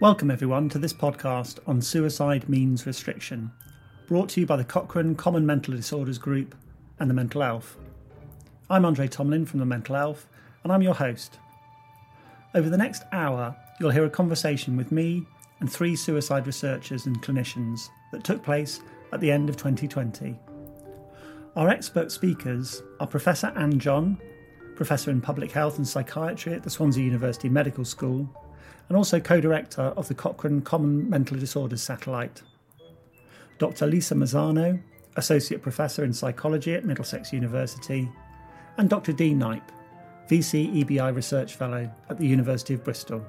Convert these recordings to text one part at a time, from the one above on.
Welcome, everyone, to this podcast on suicide means restriction, brought to you by the Cochrane Common Mental Disorders Group and the Mental Elf. I'm Andre Tomlin from the Mental Elf, and I'm your host. Over the next hour, you'll hear a conversation with me and three suicide researchers and clinicians that took place at the end of 2020. Our expert speakers are Professor Anne John, Professor in Public Health and Psychiatry at the Swansea University Medical School, and also co director of the Cochrane Common Mental Disorders Satellite. Dr. Lisa Marzano, Associate Professor in Psychology at Middlesex University, and Dr. Dee Knipe, VC EBI Research Fellow at the University of Bristol.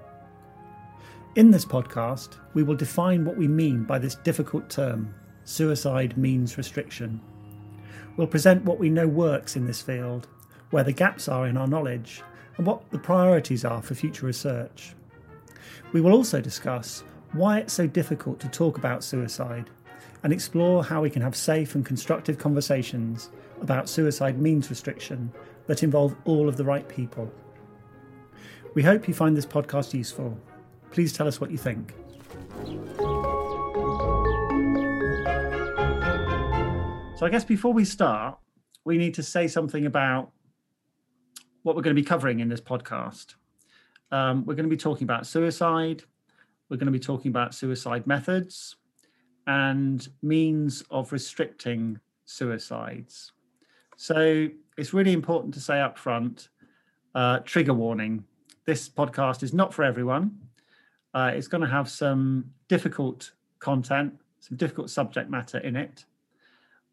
In this podcast, we will define what we mean by this difficult term suicide means restriction. We'll present what we know works in this field, where the gaps are in our knowledge, and what the priorities are for future research. We will also discuss why it's so difficult to talk about suicide and explore how we can have safe and constructive conversations about suicide means restriction that involve all of the right people. We hope you find this podcast useful. Please tell us what you think. So, I guess before we start, we need to say something about what we're going to be covering in this podcast. Um, we're going to be talking about suicide. We're going to be talking about suicide methods and means of restricting suicides. So it's really important to say up front uh, trigger warning. This podcast is not for everyone. Uh, it's going to have some difficult content, some difficult subject matter in it.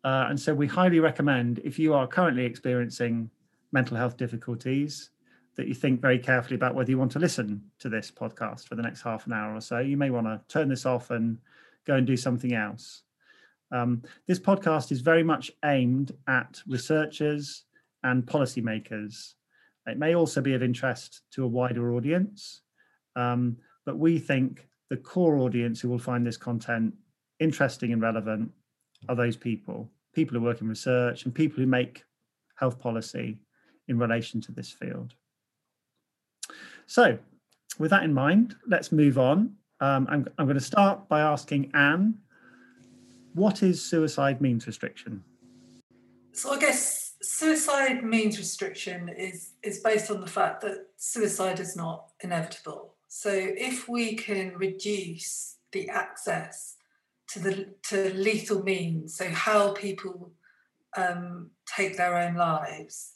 Uh, and so we highly recommend if you are currently experiencing mental health difficulties, that you think very carefully about whether you want to listen to this podcast for the next half an hour or so. You may want to turn this off and go and do something else. Um, this podcast is very much aimed at researchers and policymakers. It may also be of interest to a wider audience, um, but we think the core audience who will find this content interesting and relevant are those people people who work in research and people who make health policy in relation to this field. So, with that in mind, let's move on. Um, I'm, I'm going to start by asking Anne, what is suicide means restriction? So, I guess suicide means restriction is, is based on the fact that suicide is not inevitable. So, if we can reduce the access to the to lethal means, so how people um, take their own lives,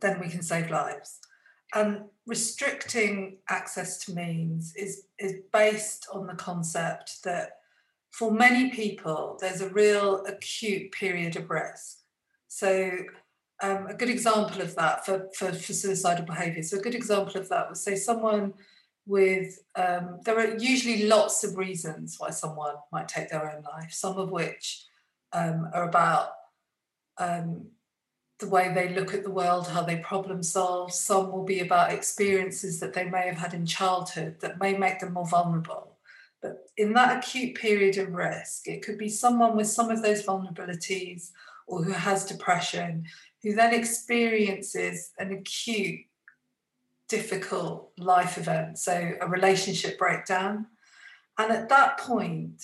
then we can save lives. And restricting access to means is, is based on the concept that for many people, there's a real acute period of risk. So, um, a good example of that for, for, for suicidal behaviour. So, a good example of that was say someone with, um, there are usually lots of reasons why someone might take their own life, some of which um, are about um, the way they look at the world, how they problem solve. Some will be about experiences that they may have had in childhood that may make them more vulnerable. But in that acute period of risk, it could be someone with some of those vulnerabilities or who has depression, who then experiences an acute, difficult life event, so a relationship breakdown. And at that point,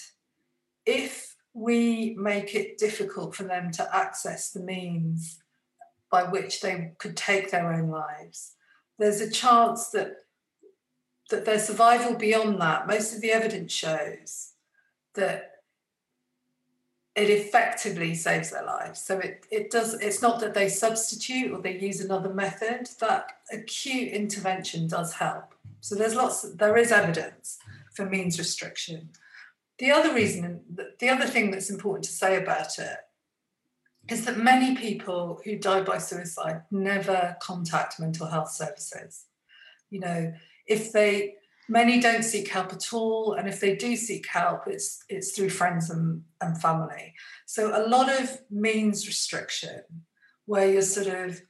if we make it difficult for them to access the means by which they could take their own lives. There's a chance that that their survival beyond that, most of the evidence shows that it effectively saves their lives. So it, it does it's not that they substitute or they use another method, that acute intervention does help. So there's lots there is evidence for means restriction. The other reason the other thing that's important to say about it is that many people who die by suicide never contact mental health services. You know, if they many don't seek help at all, and if they do seek help, it's it's through friends and, and family. So a lot of means restriction, where you're sort of,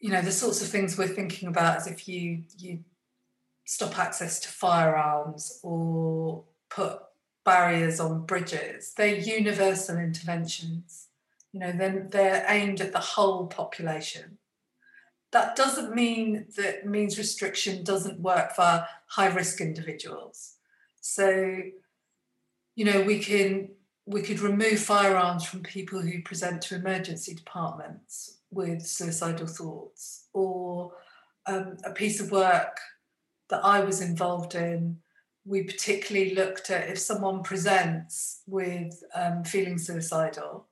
you know, the sorts of things we're thinking about as if you you stop access to firearms or put barriers on bridges. They're universal interventions. You know, then they're aimed at the whole population. that doesn't mean that means restriction doesn't work for high risk individuals. So, you know, we can we could remove firearms from people who present to emergency departments with suicidal thoughts, or um, a piece of work that I was involved in. We particularly looked at if someone presents with um, feeling suicidal,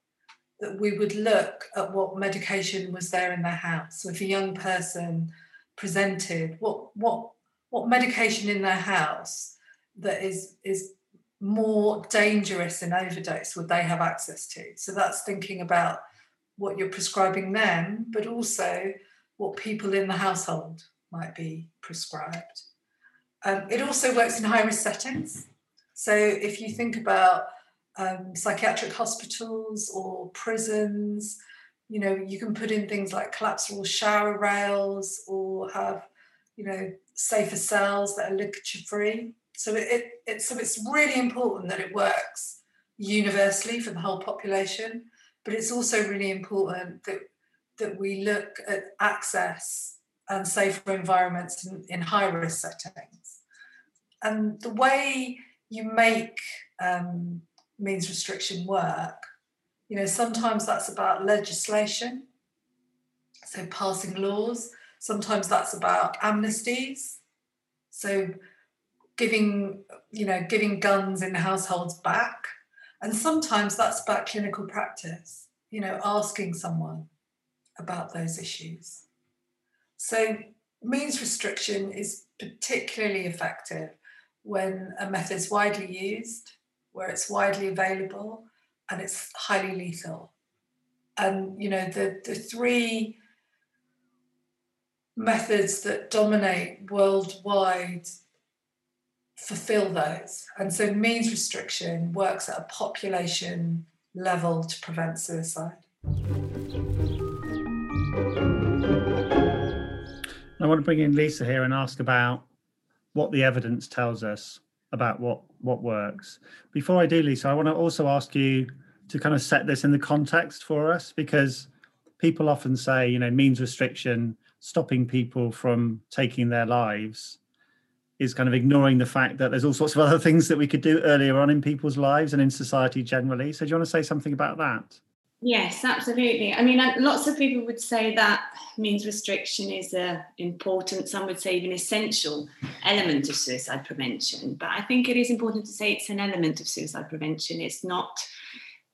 that we would look at what medication was there in their house. So if a young person presented, what what what medication in their house that is is more dangerous in overdose would they have access to? So that's thinking about what you're prescribing them, but also what people in the household might be prescribed. Um, it also works in high risk settings. So if you think about um, psychiatric hospitals or prisons. You know, you can put in things like collapsible shower rails or have, you know, safer cells that are ligature free. So it, it, it so it's really important that it works universally for the whole population, but it's also really important that that we look at access and safer environments in, in high risk settings. And the way you make um, means restriction work. You know, sometimes that's about legislation, so passing laws. Sometimes that's about amnesties, so giving, you know, giving guns in households back. And sometimes that's about clinical practice, you know, asking someone about those issues. So means restriction is particularly effective when a method is widely used where it's widely available and it's highly lethal. And you know, the, the three methods that dominate worldwide fulfill those. And so means restriction works at a population level to prevent suicide. I want to bring in Lisa here and ask about what the evidence tells us about what what works. Before I do, Lisa, I want to also ask you to kind of set this in the context for us because people often say, you know, means restriction, stopping people from taking their lives is kind of ignoring the fact that there's all sorts of other things that we could do earlier on in people's lives and in society generally. So do you want to say something about that? Yes, absolutely. I mean, lots of people would say that means restriction is a important, some would say even essential element of suicide prevention. But I think it is important to say it's an element of suicide prevention. It's not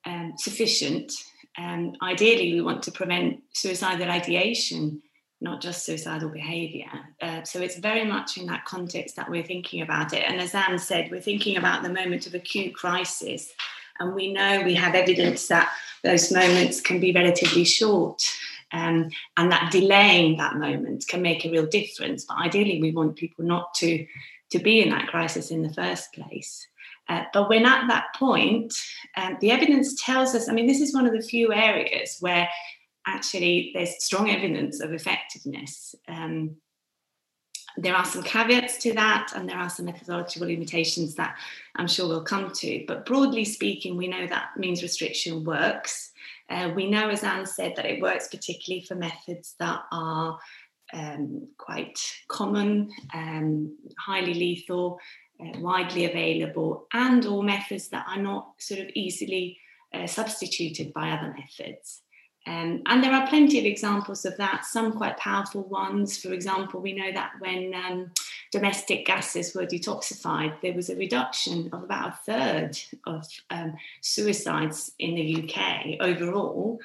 um, sufficient. Um, ideally, we want to prevent suicidal ideation, not just suicidal behaviour. Uh, so it's very much in that context that we're thinking about it. And as Anne said, we're thinking about the moment of acute crisis. And we know we have evidence that those moments can be relatively short. Um, and that delaying that moment can make a real difference. But ideally, we want people not to, to be in that crisis in the first place. Uh, but when at that point, um, the evidence tells us I mean, this is one of the few areas where actually there's strong evidence of effectiveness. Um, there are some caveats to that, and there are some methodological limitations that I'm sure we'll come to. But broadly speaking, we know that means restriction works. Uh, we know, as Anne said, that it works particularly for methods that are um, quite common, um, highly lethal, uh, widely available, and or methods that are not sort of easily uh, substituted by other methods. Um, and there are plenty of examples of that, some quite powerful ones. For example, we know that when um, domestic gases were detoxified, there was a reduction of about a third of um, suicides in the UK overall.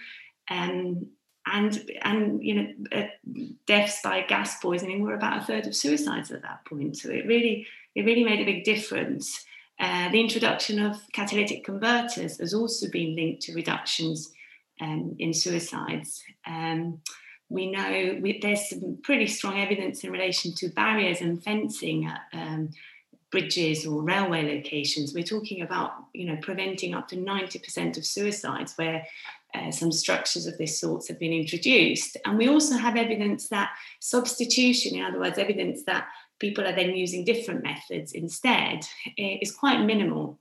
Um, and and you know uh, deaths by gas poisoning were about a third of suicides at that point. So it really it really made a big difference. Uh, the introduction of catalytic converters has also been linked to reductions um, in suicides. Um, we know we, there's some pretty strong evidence in relation to barriers and fencing at um, bridges or railway locations. We're talking about, you know, preventing up to 90% of suicides where uh, some structures of this sort have been introduced. And we also have evidence that substitution, in other words, evidence that people are then using different methods instead, is quite minimal.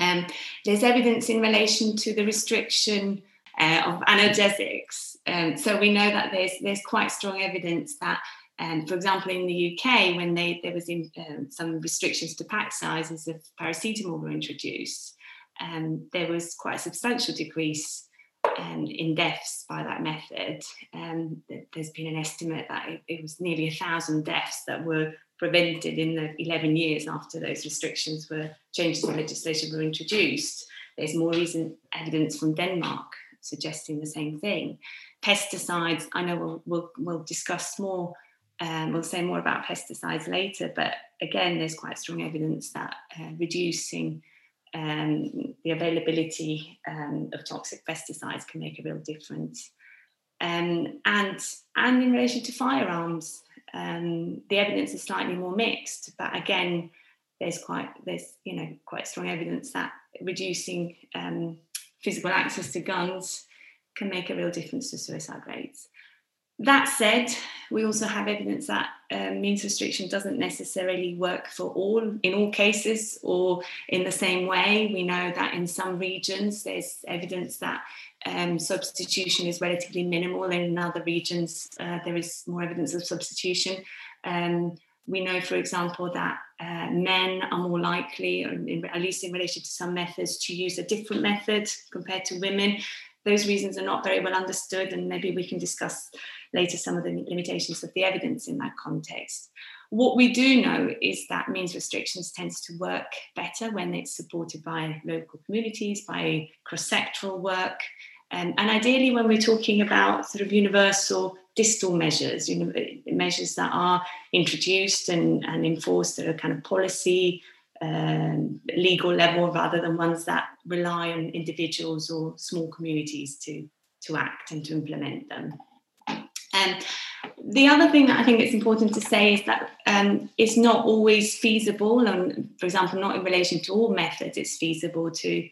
Um, there's evidence in relation to the restriction uh, of analgesics. Um, so we know that there's there's quite strong evidence that, um, for example, in the UK, when they there was in, um, some restrictions to pack sizes of paracetamol were introduced, um, there was quite a substantial decrease um, in deaths by that method. Um, there's been an estimate that it, it was nearly a thousand deaths that were prevented in the 11 years after those restrictions were changes in legislation were introduced. There's more recent evidence from Denmark suggesting the same thing. Pesticides, I know we'll, we'll, we'll discuss more, um, we'll say more about pesticides later, but again, there's quite strong evidence that uh, reducing um, the availability um, of toxic pesticides can make a real difference. Um, and, and in relation to firearms, um, the evidence is slightly more mixed, but again, there's quite there's you know quite strong evidence that reducing um, physical access to guns can make a real difference to suicide rates. That said, we also have evidence that um, means restriction doesn't necessarily work for all in all cases or in the same way. We know that in some regions there's evidence that um, substitution is relatively minimal, and in other regions uh, there is more evidence of substitution. Um, we know, for example, that uh, men are more likely, in, at least in relation to some methods, to use a different method compared to women. Those reasons are not very well understood, and maybe we can discuss later some of the limitations of the evidence in that context. What we do know is that means restrictions tends to work better when it's supported by local communities, by cross-sectoral work, um, and ideally when we're talking about sort of universal distal measures, you know, measures that are introduced and, and enforced at a kind of policy um, legal level rather than ones that rely on individuals or small communities to, to act and to implement them. Um, the other thing that I think it's important to say is that um, it's not always feasible, and for example, not in relation to all methods, it's feasible to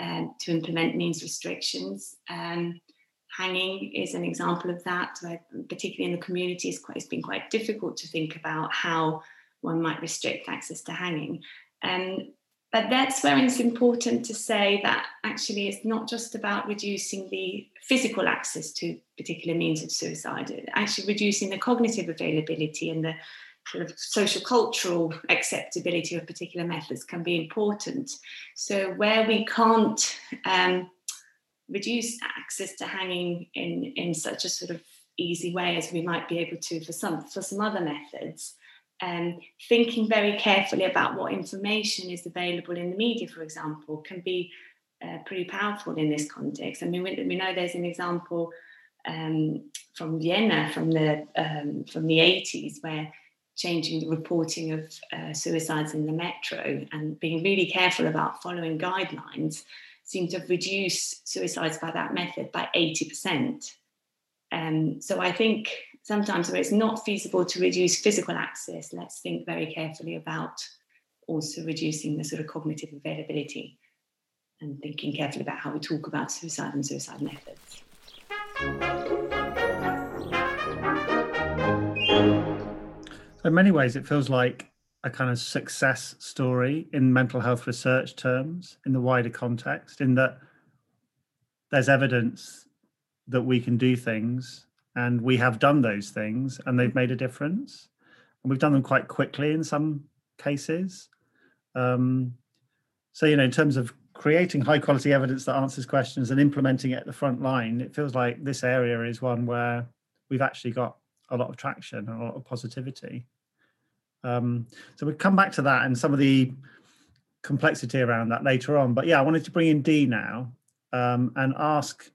um, to implement means restrictions. Um, hanging is an example of that, where, particularly in the community, it's, quite, it's been quite difficult to think about how one might restrict access to hanging. Um, but that's where it's important to say that actually it's not just about reducing the physical access to particular means of suicide, actually reducing the cognitive availability and the sort of social cultural acceptability of particular methods can be important. So where we can't um, reduce access to hanging in, in such a sort of easy way as we might be able to for some for some other methods, um, thinking very carefully about what information is available in the media, for example, can be uh, pretty powerful in this context. I mean, we, we know there's an example um, from Vienna from the um, from the 80s where changing the reporting of uh, suicides in the metro and being really careful about following guidelines seemed to have reduced suicides by that method by 80%. Um, so I think sometimes where it's not feasible to reduce physical access, let's think very carefully about also reducing the sort of cognitive availability and thinking carefully about how we talk about suicide and suicide methods. So in many ways, it feels like a kind of success story in mental health research terms in the wider context, in that there's evidence that we can do things and we have done those things and they've made a difference. And we've done them quite quickly in some cases. Um, so, you know, in terms of creating high quality evidence that answers questions and implementing it at the front line, it feels like this area is one where we've actually got a lot of traction and a lot of positivity. Um, so we'll come back to that and some of the complexity around that later on. But yeah, I wanted to bring in Dee now um, and ask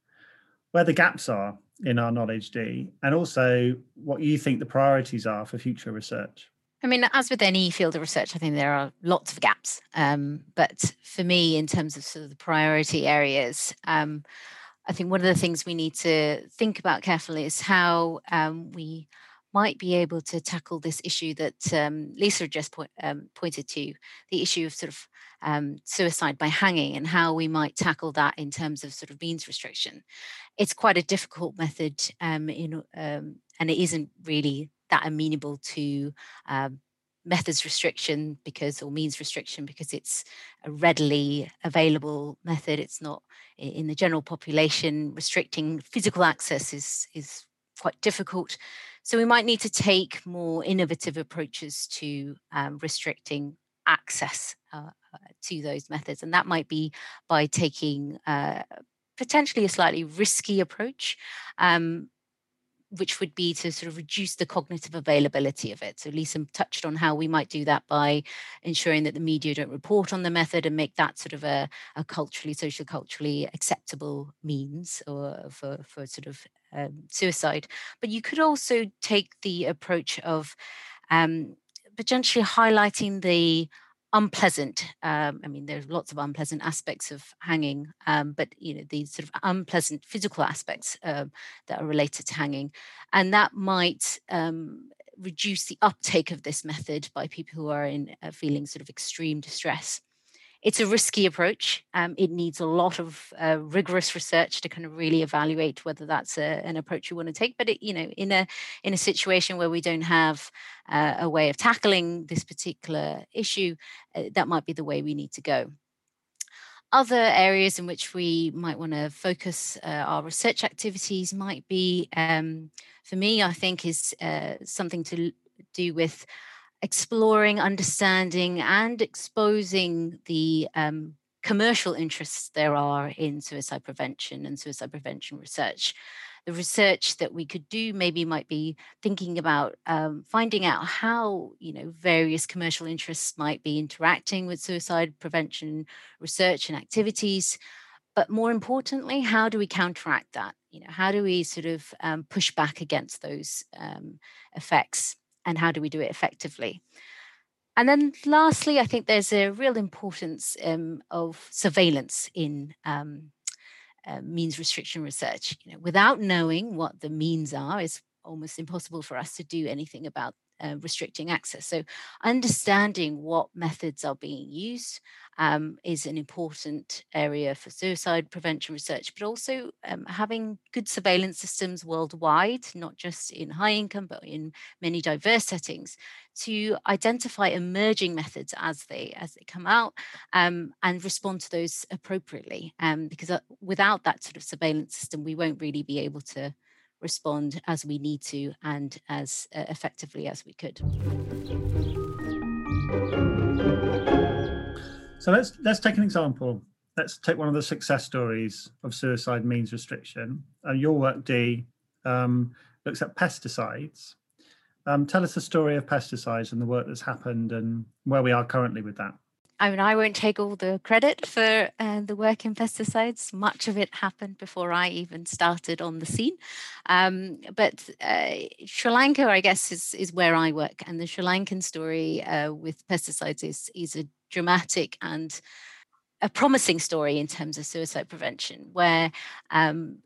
where the gaps are in our knowledge, Dee and also what you think the priorities are for future research. I mean, as with any field of research, I think there are lots of gaps. Um, but for me, in terms of sort of the priority areas, um, I think one of the things we need to think about carefully is how um, we might be able to tackle this issue that um, Lisa just um, pointed to the issue of sort of um, suicide by hanging and how we might tackle that in terms of sort of means restriction. It's quite a difficult method, um, in, um, and it isn't really that amenable to um, methods restriction because or means restriction because it's a readily available method. It's not in the general population restricting physical access is is quite difficult. So we might need to take more innovative approaches to um, restricting access uh, to those methods and that might be by taking uh, potentially a slightly risky approach um, which would be to sort of reduce the cognitive availability of it. So Lisa touched on how we might do that by ensuring that the media don't report on the method and make that sort of a, a culturally, social culturally acceptable means or for, for sort of um, suicide. But you could also take the approach of um, potentially highlighting the unpleasant um, i mean there's lots of unpleasant aspects of hanging um, but you know these sort of unpleasant physical aspects um, that are related to hanging. And that might um, reduce the uptake of this method by people who are in uh, feeling sort of extreme distress it's a risky approach. Um, it needs a lot of uh, rigorous research to kind of really evaluate whether that's a, an approach you want to take. But it, you know, in a in a situation where we don't have uh, a way of tackling this particular issue, uh, that might be the way we need to go. Other areas in which we might want to focus uh, our research activities might be, um, for me, I think, is uh, something to do with exploring, understanding, and exposing the um, commercial interests there are in suicide prevention and suicide prevention research. The research that we could do maybe might be thinking about um, finding out how you know various commercial interests might be interacting with suicide prevention research and activities. But more importantly, how do we counteract that? You know, how do we sort of um, push back against those um, effects? And how do we do it effectively? And then lastly, I think there's a real importance um, of surveillance in um, uh, means restriction research. You know, without knowing what the means are, it's almost impossible for us to do anything about uh, restricting access. So, understanding what methods are being used um, is an important area for suicide prevention research, but also um, having good surveillance systems worldwide, not just in high income, but in many diverse settings, to identify emerging methods as they as they come out um, and respond to those appropriately. Um, because uh, without that sort of surveillance system, we won't really be able to respond as we need to and as uh, effectively as we could. So let's let's take an example. Let's take one of the success stories of suicide means restriction. Uh, your work, Dee, um, looks at pesticides. Um, tell us the story of pesticides and the work that's happened and where we are currently with that. I mean, I won't take all the credit for uh, the work in pesticides. Much of it happened before I even started on the scene. Um, but uh, Sri Lanka, I guess, is, is where I work. And the Sri Lankan story uh, with pesticides is, is a dramatic and a promising story in terms of suicide prevention, where um,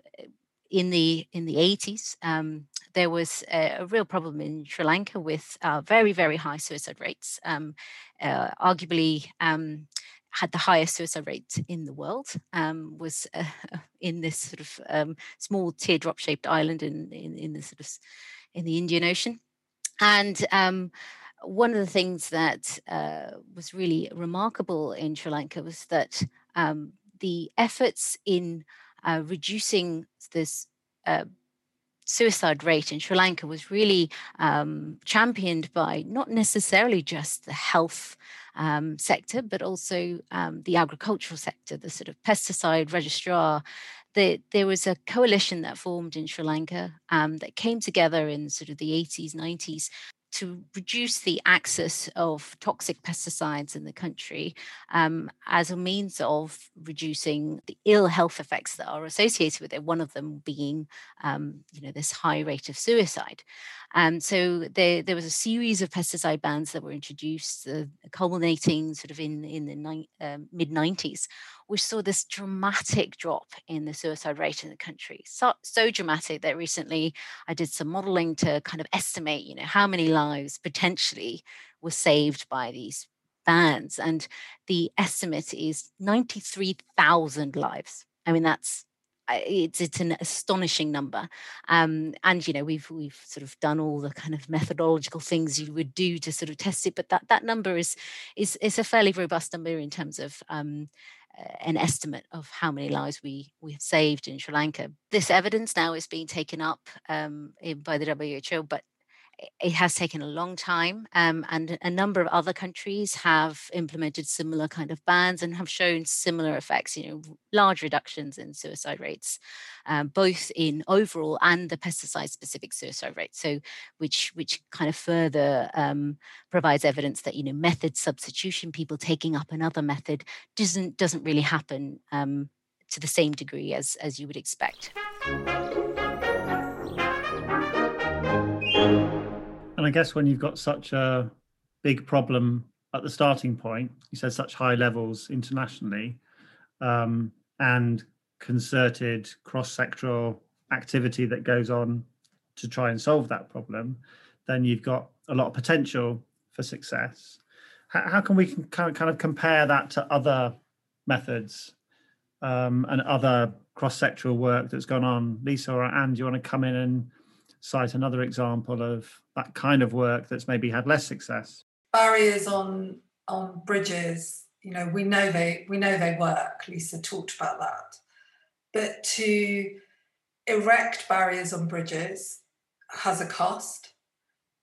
in the in the 80s, um, there was a, a, real problem in Sri Lanka with uh, very, very high suicide rates, um, uh, arguably um, had the highest suicide rate in the world, um, was uh, in this sort of um, small teardrop shaped island in, in, in, the sort of in the Indian Ocean. And um, one of the things that uh, was really remarkable in Sri Lanka was that um, the efforts in uh, reducing this uh, suicide rate in Sri Lanka was really um, championed by not necessarily just the health um, sector, but also um, the agricultural sector, the sort of pesticide registrar. The, there was a coalition that formed in Sri Lanka um, that came together in sort of the 80s, 90s to reduce the access of toxic pesticides in the country um, as a means of reducing the ill health effects that are associated with it. One of them being, um, you know, this high rate of suicide. Um, so there, there was a series of pesticide bans that were introduced, uh, culminating sort of in, in the ni- uh, mid 90s, which saw this dramatic drop in the suicide rate in the country. So, so dramatic that recently I did some modeling to kind of estimate, you know, how many lives potentially were saved by these bans. And the estimate is 93,000 lives. I mean, that's it's it's an astonishing number um, and you know we've we've sort of done all the kind of methodological things you would do to sort of test it but that that number is is is a fairly robust number in terms of um, an estimate of how many lives we we have saved in Sri Lanka. This evidence now is being taken up um, by the WHO, but it has taken a long time um, and a number of other countries have implemented similar kind of bans and have shown similar effects you know large reductions in suicide rates um, both in overall and the pesticide specific suicide rate. So which which kind of further um, provides evidence that you know method substitution people taking up another method doesn't doesn't really happen um, to the same degree as as you would expect And I guess when you've got such a big problem at the starting point, you said such high levels internationally, um, and concerted cross-sectoral activity that goes on to try and solve that problem, then you've got a lot of potential for success. How, how can we kind of compare that to other methods um, and other cross-sectoral work that's gone on? Lisa or Anne, do you want to come in and cite another example of that kind of work that's maybe had less success? Barriers on on bridges, you know, we know they we know they work. Lisa talked about that, but to erect barriers on bridges has a cost,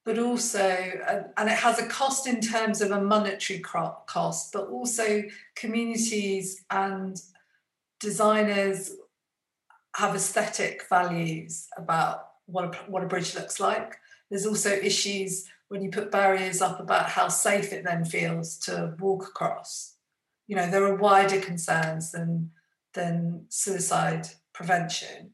but also and it has a cost in terms of a monetary cost, but also communities and designers have aesthetic values about what a, what a bridge looks like. There's also issues when you put barriers up about how safe it then feels to walk across. You know, there are wider concerns than than suicide prevention.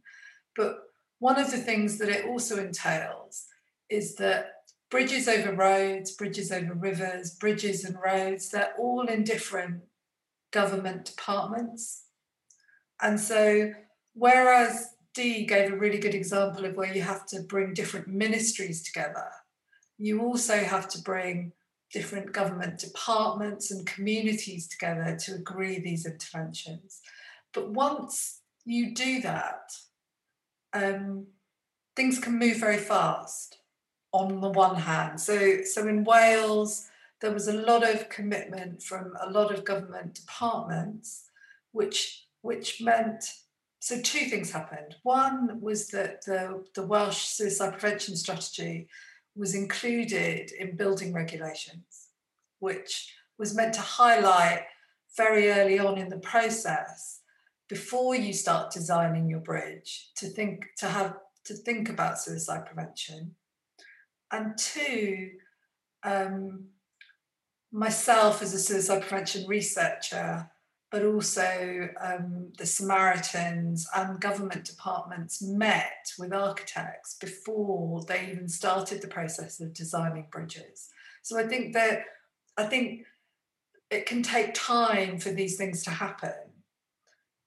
But one of the things that it also entails is that bridges over roads, bridges over rivers, bridges and roads, they're all in different government departments. And so, whereas Dee gave a really good example of where you have to bring different ministries together. You also have to bring different government departments and communities together to agree these interventions. But once you do that, um, things can move very fast on the one hand. So, so in Wales, there was a lot of commitment from a lot of government departments, which, which meant so two things happened. One was that the, the Welsh suicide prevention strategy was included in building regulations, which was meant to highlight very early on in the process before you start designing your bridge to think to have to think about suicide prevention and two um, myself as a suicide prevention researcher but also um, the Samaritans and government departments met with architects before they even started the process of designing bridges. So I think that I think it can take time for these things to happen.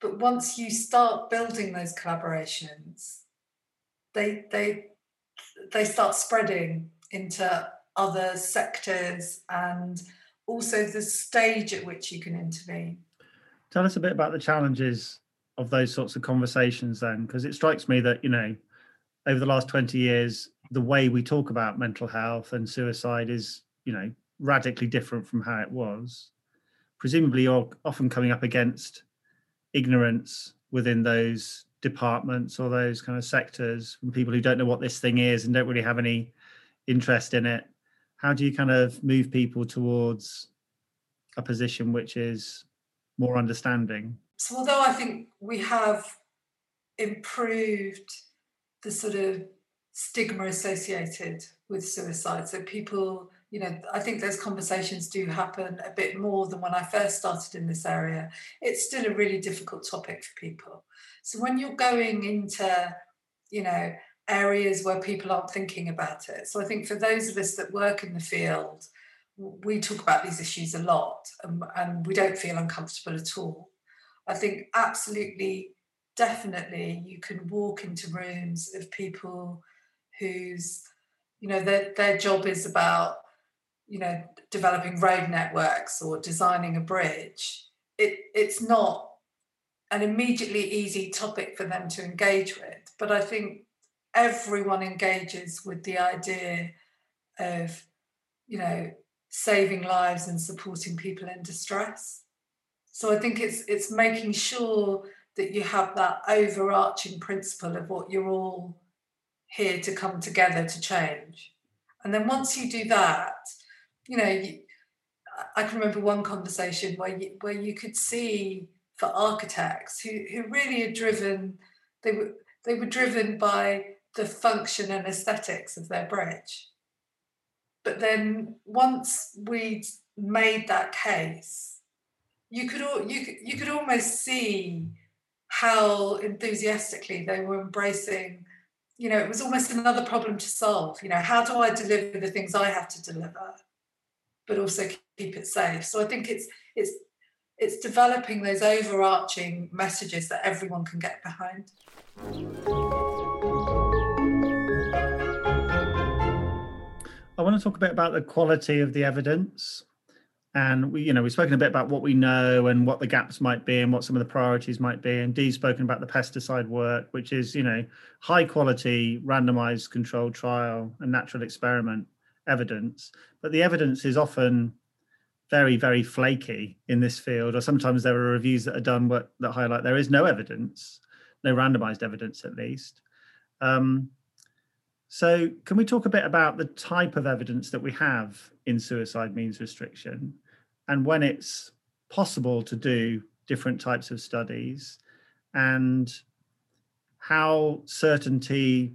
But once you start building those collaborations, they they they start spreading into other sectors and also the stage at which you can intervene. Tell us a bit about the challenges of those sorts of conversations then, because it strikes me that, you know, over the last 20 years, the way we talk about mental health and suicide is, you know, radically different from how it was. Presumably, you're often coming up against ignorance within those departments or those kind of sectors from people who don't know what this thing is and don't really have any interest in it. How do you kind of move people towards a position which is more understanding? So, although I think we have improved the sort of stigma associated with suicide, so people, you know, I think those conversations do happen a bit more than when I first started in this area. It's still a really difficult topic for people. So, when you're going into, you know, areas where people aren't thinking about it. So I think for those of us that work in the field, we talk about these issues a lot and, and we don't feel uncomfortable at all. I think absolutely, definitely, you can walk into rooms of people whose, you know, their, their job is about, you know, developing road networks or designing a bridge. It, it's not an immediately easy topic for them to engage with. But I think everyone engages with the idea of, you know, saving lives and supporting people in distress. So I think it's it's making sure that you have that overarching principle of what you're all here to come together to change. And then once you do that, you know, you, I can remember one conversation where you, where you could see for architects who, who really are driven, they were they were driven by the function and aesthetics of their bridge. But then once we'd made that case, you could all you could, you could almost see how enthusiastically they were embracing you know it was almost another problem to solve you know how do i deliver the things i have to deliver but also keep it safe? So i think it's it's it's developing those overarching messages that everyone can get behind want to talk a bit about the quality of the evidence. And we you know we've spoken a bit about what we know and what the gaps might be and what some of the priorities might be. And dee's spoken about the pesticide work which is you know high quality randomized controlled trial and natural experiment evidence. But the evidence is often very very flaky in this field or sometimes there are reviews that are done that highlight there is no evidence no randomized evidence at least. Um, so, can we talk a bit about the type of evidence that we have in suicide means restriction and when it's possible to do different types of studies and how certainty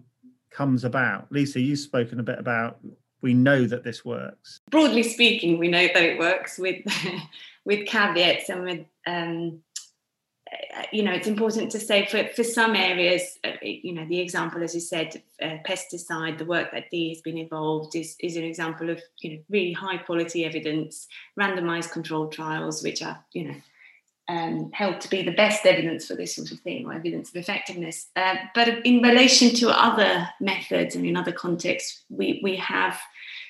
comes about? Lisa, you've spoken a bit about we know that this works. Broadly speaking, we know that it works with with caveats and with um, you know, it's important to say for, for some areas, uh, you know, the example, as you said, uh, pesticide, the work that Dee has been involved is, is an example of, you know, really high quality evidence, randomized controlled trials, which are, you know, um, held to be the best evidence for this sort of thing or evidence of effectiveness. Uh, but in relation to other methods and in other contexts, we, we have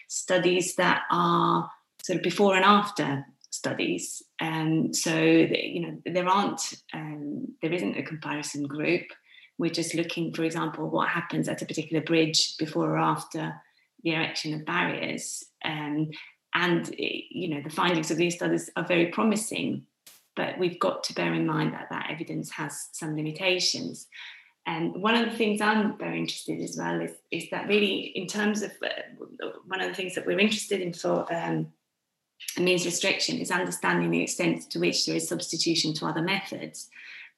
studies that are sort of before and after studies. Um, so you know there aren't um, there isn't a comparison group. We're just looking, for example, what happens at a particular bridge before or after the erection of barriers. Um, and you know the findings of these studies are very promising, but we've got to bear in mind that that evidence has some limitations. And one of the things I'm very interested in as well is, is that really, in terms of uh, one of the things that we're interested in for um, means restriction is understanding the extent to which there is substitution to other methods.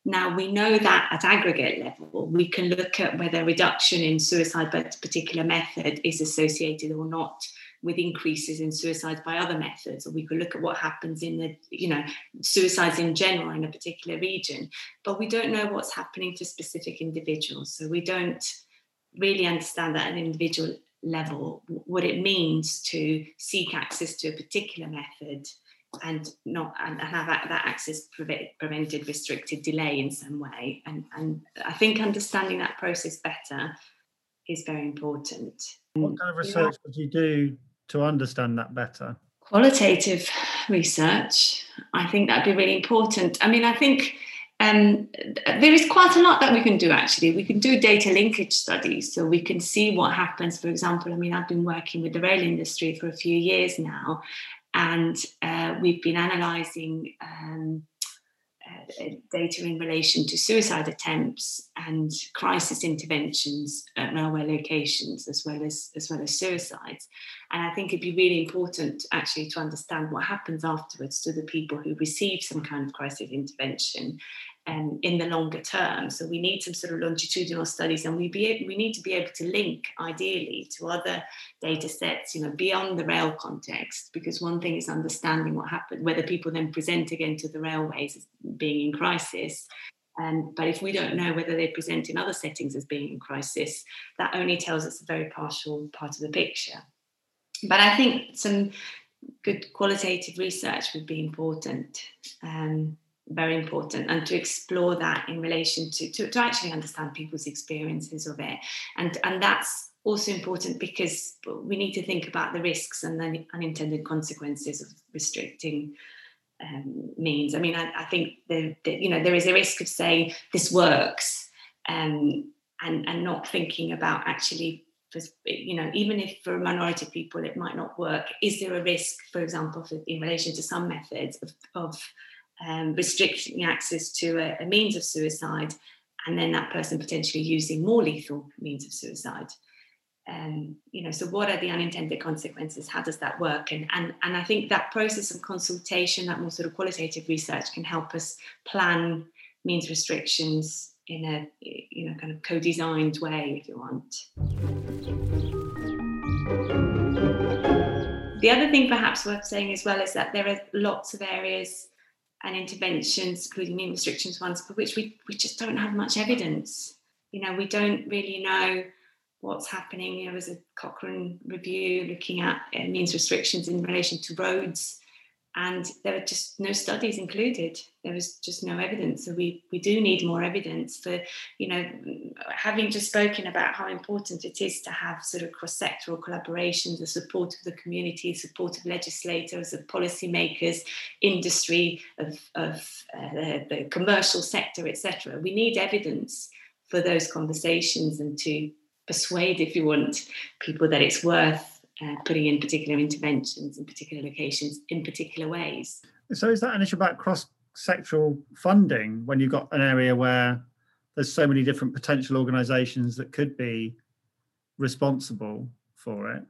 Now, we know that at aggregate level, we can look at whether reduction in suicide by a particular method is associated or not with increases in suicides by other methods, or we could look at what happens in the, you know, suicides in general in a particular region. But we don't know what's happening to specific individuals. So we don't really understand that at an individual level what it means to seek access to a particular method and not and have that, that access pre- prevented restricted delay in some way. And and i think understanding that process better is very important. What kind of research yeah. would you do to understand that better? Qualitative research. I think that'd be really important. I mean i think um, there is quite a lot that we can do actually. We can do data linkage studies so we can see what happens. For example, I mean, I've been working with the rail industry for a few years now, and uh, we've been analysing um, uh, data in relation to suicide attempts and crisis interventions at railway locations as well as as well as suicides. And i think it'd be really important actually to understand what happens afterwards to the people who receive some kind of crisis intervention um, in the longer term. So we need some sort of longitudinal studies, and we be we need to be able to link ideally to other data sets, you know, beyond the rail context. Because one thing is understanding what happened, whether people then present again to the railways as being in crisis. Um, but if we don't know whether they present in other settings as being in crisis, that only tells us a very partial part of the picture. But I think some good qualitative research would be important. Um, very important and to explore that in relation to, to, to actually understand people's experiences of it and and that's also important because we need to think about the risks and the unintended consequences of restricting um, means. I mean, I, I think the, the, you know there is a risk of saying this works um, and and not thinking about actually you know, even if for a minority of people it might not work, is there a risk, for example, for, in relation to some methods of, of um, restricting access to a, a, means of suicide, and then that person potentially using more lethal means of suicide? Um, you know, so what are the unintended consequences? How does that work? And and and I think that process of consultation, that more sort of qualitative research, can help us plan means restrictions in a you know kind of co-designed way if you want the other thing perhaps worth saying as well is that there are lots of areas and interventions including mean restrictions ones for which we, we just don't have much evidence. You know we don't really know what's happening. There was a cochrane review looking at uh, means restrictions in relation to roads and there were just no studies included. There was just no evidence. So we we do need more evidence for you know having just spoken about how important it is to have sort of cross-sectoral collaborations the support of the community support of legislators of policymakers industry of, of uh, the, the commercial sector etc we need evidence for those conversations and to persuade if you want people that it's worth uh, putting in particular interventions in particular locations in particular ways. So, is that an issue about cross sectoral funding when you've got an area where there's so many different potential organisations that could be responsible for it?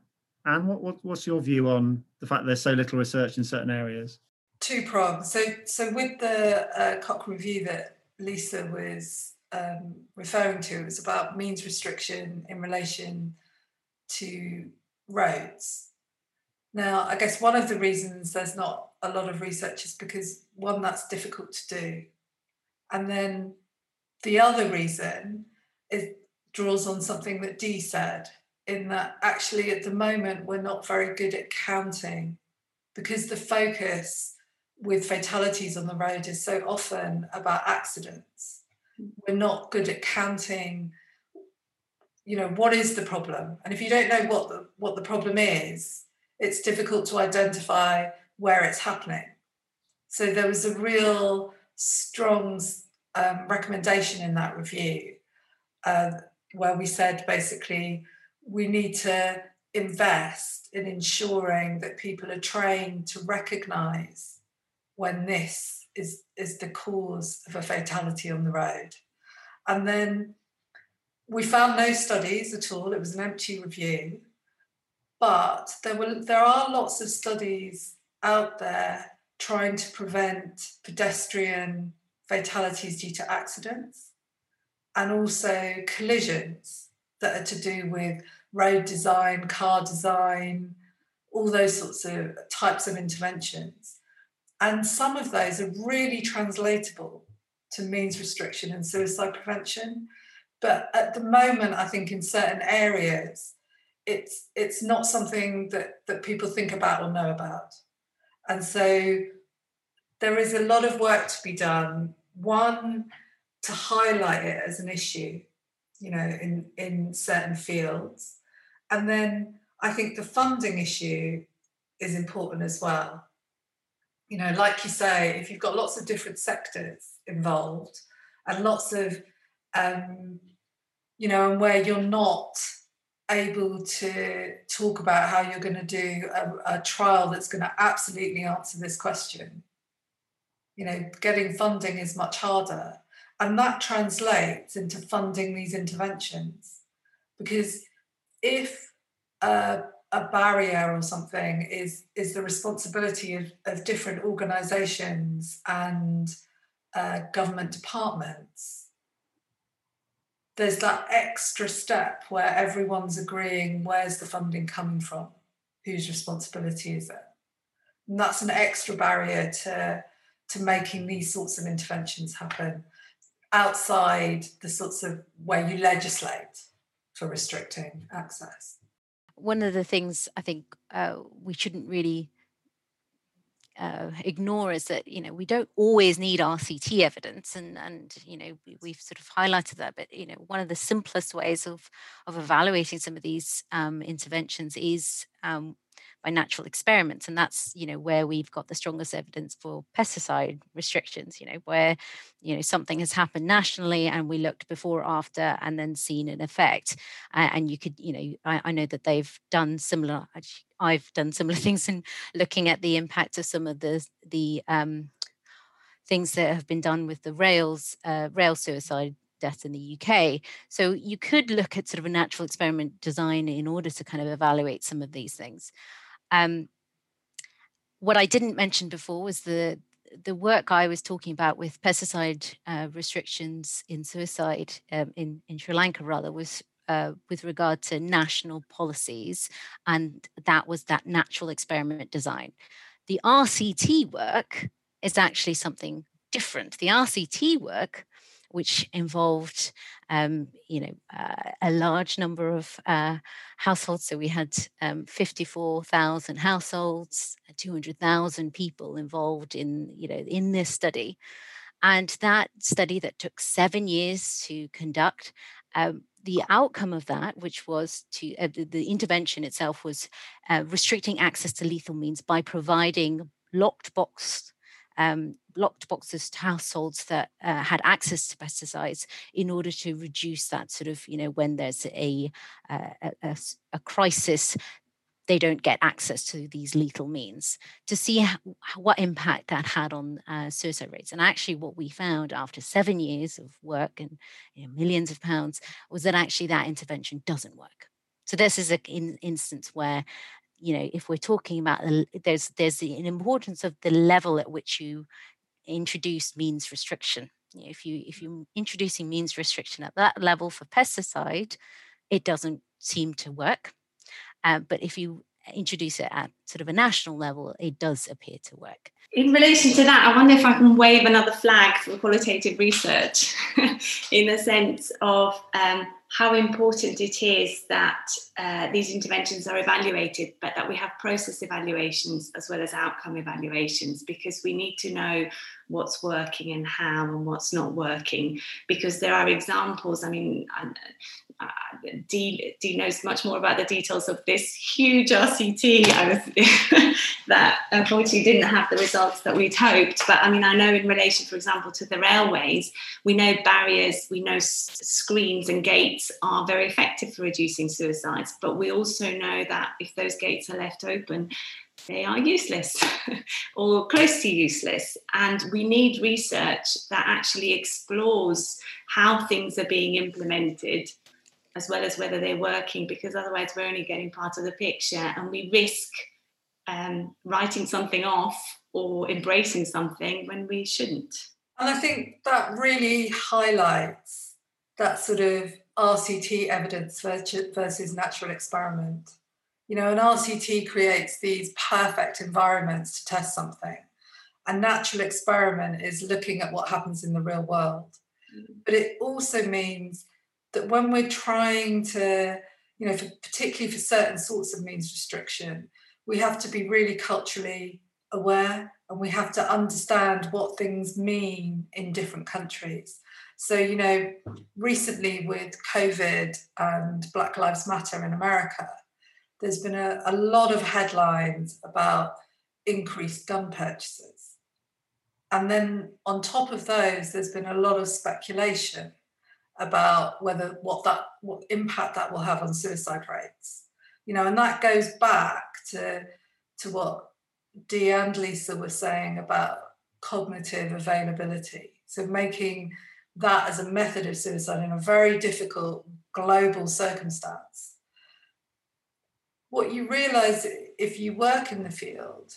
And what, what, what's your view on the fact there's so little research in certain areas? Two prongs. So, so with the uh, Cochrane review that Lisa was um, referring to, it was about means restriction in relation to roads. Now, I guess one of the reasons there's not a lot of research is because one, that's difficult to do. And then the other reason it draws on something that Dee said, in that actually at the moment we're not very good at counting because the focus with fatalities on the road is so often about accidents. Mm. We're not good at counting you know what is the problem? And if you don't know what the, what the problem is it's difficult to identify where it's happening. So there was a real strong um, recommendation in that review uh, where we said basically we need to invest in ensuring that people are trained to recognize when this is is the cause of a fatality on the road. And then we found no studies at all. It was an empty review, but there were there are lots of studies out there trying to prevent pedestrian fatalities due to accidents and also collisions that are to do with road design, car design, all those sorts of types of interventions. And some of those are really translatable to means restriction and suicide prevention. But at the moment, I think in certain areas, it's it's not something that that people think about or know about, and so there is a lot of work to be done. One to highlight it as an issue, you know, in in certain fields, and then I think the funding issue is important as well. You know, like you say, if you've got lots of different sectors involved and lots of um, you know, and where you're not able to talk about how you're going to do a, a trial that's going to absolutely answer this question. You know, getting funding is much harder. And that translates into funding these interventions. Because if a, a barrier or something is, is the responsibility of, of different organizations and uh, government departments, there's that extra step where everyone's agreeing where's the funding coming from, whose responsibility is it? And that's an extra barrier to, to making these sorts of interventions happen outside the sorts of where you legislate for restricting access. One of the things I think uh, we shouldn't really uh, ignore is that you know we don't always need RCT evidence, and and you know we, have sort of highlighted that. But you know one of the simplest ways of of evaluating some of these um, interventions is um, by natural experiments and that's you know where we've got the strongest evidence for pesticide restrictions you know where you know something has happened nationally and we looked before after and then seen an effect uh, and you could you know I, I know that they've done similar i've done similar things in looking at the impact of some of the the um, things that have been done with the rails uh, rail suicide death in the UK. So you could look at sort of a natural experiment design in order to kind of evaluate some of these things. Um, what I didn't mention before was the the work I was talking about with pesticide uh, restrictions in suicide um, in in Sri Lanka rather was uh, with regard to national policies, and that was that natural experiment design. The RCT work is actually something different. The RCT work which involved, um, you know, uh, a large number of uh, households. So we had um, 54,000 households, 200,000 people involved in, you know, in this study. And that study that took seven years to conduct, um, the outcome of that, which was to uh, the, the, intervention itself, was uh, restricting access to lethal means by providing locked box um, locked boxes to households that uh, had access to pesticides in order to reduce that sort of, you know, when there's a, uh, a, a, crisis, they don't get access to these lethal means to see how, what impact that had on uh, suicide rates. And actually, what we found after seven years of work and you know, millions of pounds was that actually that intervention doesn't work. So this is an in, instance where you know if we're talking about there's there's an importance of the level at which you introduce means restriction you know, if you if you're introducing means restriction at that level for pesticide it doesn't seem to work uh, but if you introduce it at sort of a national level it does appear to work in relation to that, I wonder if I can wave another flag for qualitative research in the sense of um, how important it is that uh, these interventions are evaluated, but that we have process evaluations as well as outcome evaluations, because we need to know what's working and how and what's not working. Because there are examples, I mean, uh, knows much more about the details of this huge RCT was, that unfortunately didn't have the results that we'd hoped. But I mean, I know in relation, for example, to the railways, we know barriers, we know screens and gates are very effective for reducing suicides. But we also know that if those gates are left open, they are useless or close to useless. And we need research that actually explores how things are being implemented as well as whether they're working, because otherwise we're only getting part of the picture and we risk um, writing something off or embracing something when we shouldn't. And I think that really highlights that sort of RCT evidence versus natural experiment. You know, an RCT creates these perfect environments to test something. A natural experiment is looking at what happens in the real world. Mm. But it also means that when we're trying to, you know, for, particularly for certain sorts of means restriction, we have to be really culturally aware and we have to understand what things mean in different countries. So, you know, recently with COVID and Black Lives Matter in America, there's been a, a lot of headlines about increased gun purchases. And then on top of those, there's been a lot of speculation about whether what that what impact that will have on suicide rates. You know and that goes back to to what Dee and Lisa were saying about cognitive availability. So making that as a method of suicide in a very difficult global circumstance. What you realize if you work in the field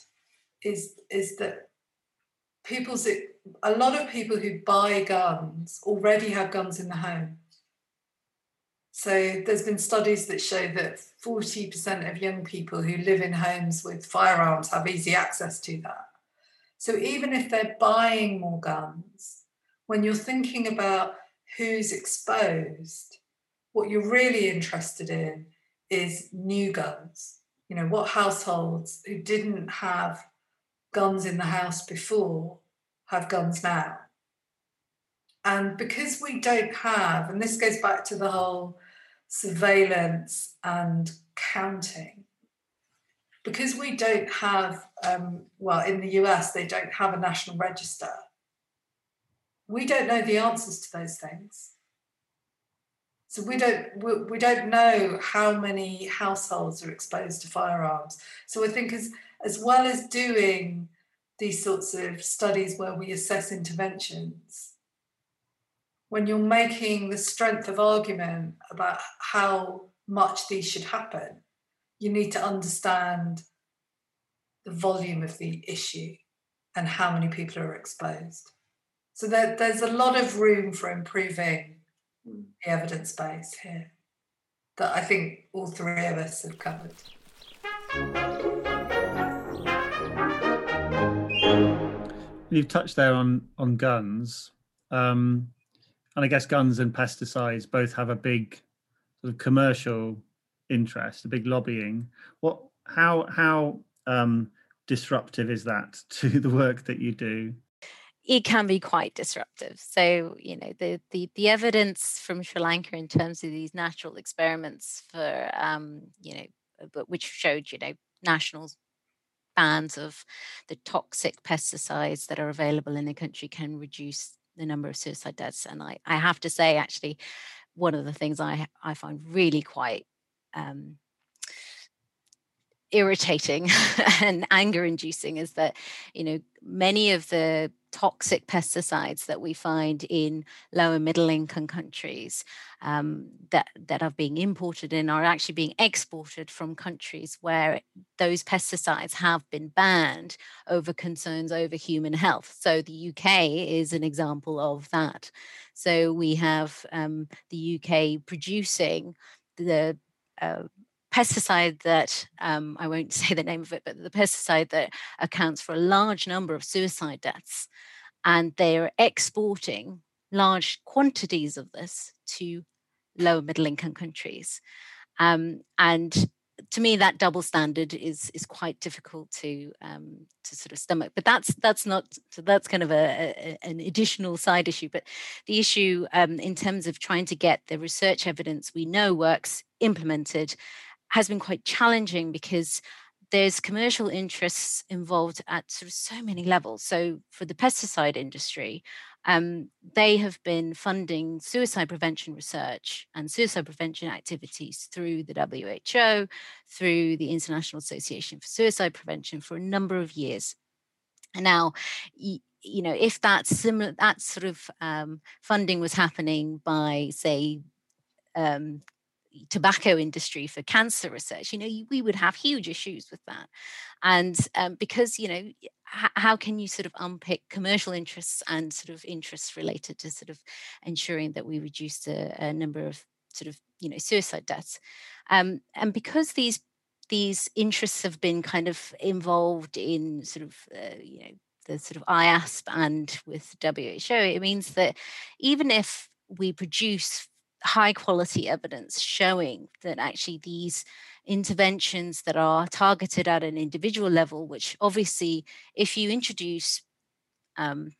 is is that people's a lot of people who buy guns already have guns in the home. So there's been studies that show that 40% of young people who live in homes with firearms have easy access to that. So even if they're buying more guns, when you're thinking about who's exposed, what you're really interested in is new guns. You know, what households who didn't have guns in the house before have guns now. And because we don't have, and this goes back to the whole surveillance and counting, because we don't have, um, well, in the US, they don't have a national register, we don't know the answers to those things. So we don't we, we don't know how many households are exposed to firearms. So I think as as well as doing these sorts of studies where we assess interventions, when you're making the strength of argument about how much these should happen, you need to understand the volume of the issue and how many people are exposed. So there, there's a lot of room for improving the evidence base here that I think all three of us have covered. You've touched there on on guns, um, and I guess guns and pesticides both have a big sort of commercial interest, a big lobbying. What, how, how um, disruptive is that to the work that you do? it can be quite disruptive. So, you know, the the the evidence from Sri Lanka in terms of these natural experiments for, um, you know, but which showed, you know, national bans of the toxic pesticides that are available in the country can reduce the number of suicide deaths. And I, I have to say, actually, one of the things I I find really quite um, irritating and anger inducing is that you know many of the toxic pesticides that we find in low and middle income countries um, that that are being imported in are actually being exported from countries where those pesticides have been banned over concerns over human health. So the UK is an example of that. So we have um, the UK producing the uh, pesticide that um, I won't say the name of it, but the pesticide that accounts for a large number of suicide deaths. And they are exporting large quantities of this to low middle income countries. Um, and to me, that double standard is is quite difficult to um, to sort of stomach. But that's that's not so that's kind of a, a an additional side issue. But the issue um, in terms of trying to get the research evidence we know works implemented has been quite challenging because there's commercial interests involved at sort of so many levels. So for the pesticide industry, um, they have been funding suicide prevention research and suicide prevention activities through the WHO, through the International Association for Suicide Prevention for a number of years. And now, you, you know, if that similar that sort of um, funding was happening by, say, um, tobacco industry for cancer research you know we would have huge issues with that. And um, because you know h- how can you sort of unpick commercial interests and sort of interests related to sort of ensuring that we reduce the uh, number of sort of you know suicide deaths? Um, and because these these interests have been kind of involved in sort of uh, you know the sort of IASP and with WHO, it means that even if we produce high quality evidence showing that actually these interventions that are targeted at an individual level, which obviously, if you introduce um,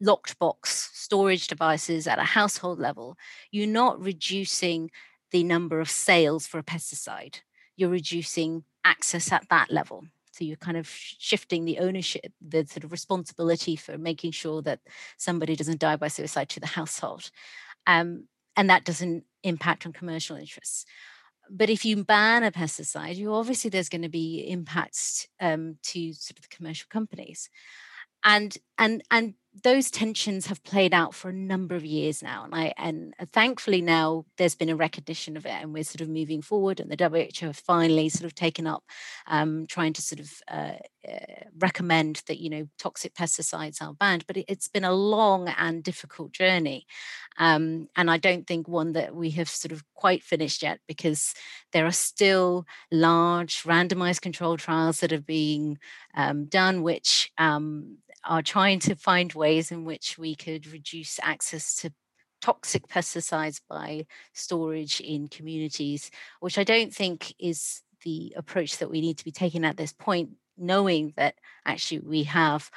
locked box storage devices at a household level, you're not reducing the number of sales for a pesticide. You're reducing access at that level. So you're kind of shifting the ownership, the sort of responsibility for making sure that somebody doesn't die by suicide to the household. Um, and that doesn't impact on commercial interests. But if you ban a pesticide, you obviously there's going to be impacts um, to sort of the commercial companies, and and and those tensions have played out for a number of years now and i and thankfully now there's been a recognition of it and we're sort of moving forward and the WHO have finally sort of taken up um, trying to sort of uh, uh, recommend that you know toxic pesticides are banned but it, has been a long and difficult journey um, and i don't think one that we have sort of quite finished yet because there are still large randomized control trials that are being um, done which um, are trying to find ways in which we could reduce access to toxic pesticides by storage in communities, which I don't think is the approach that we need to be taking at this point knowing that actually we have